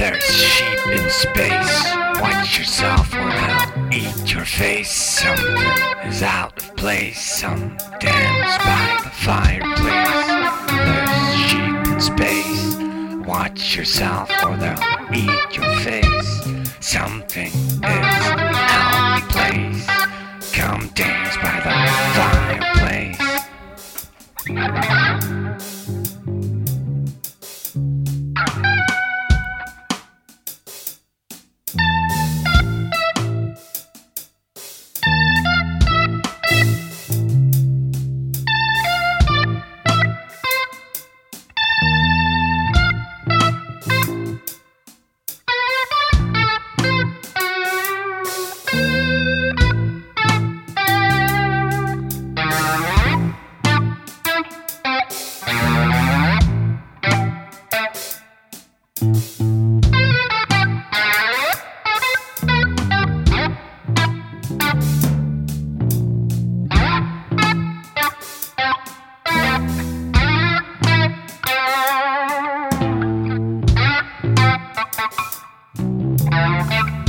sheep in space. Watch yourself or they'll eat your face. Something is out of place. Some dance by the fireplace. There's sheep in space. Watch yourself or they'll eat your face. Something is out of place. Come dance by the fireplace. Thank you.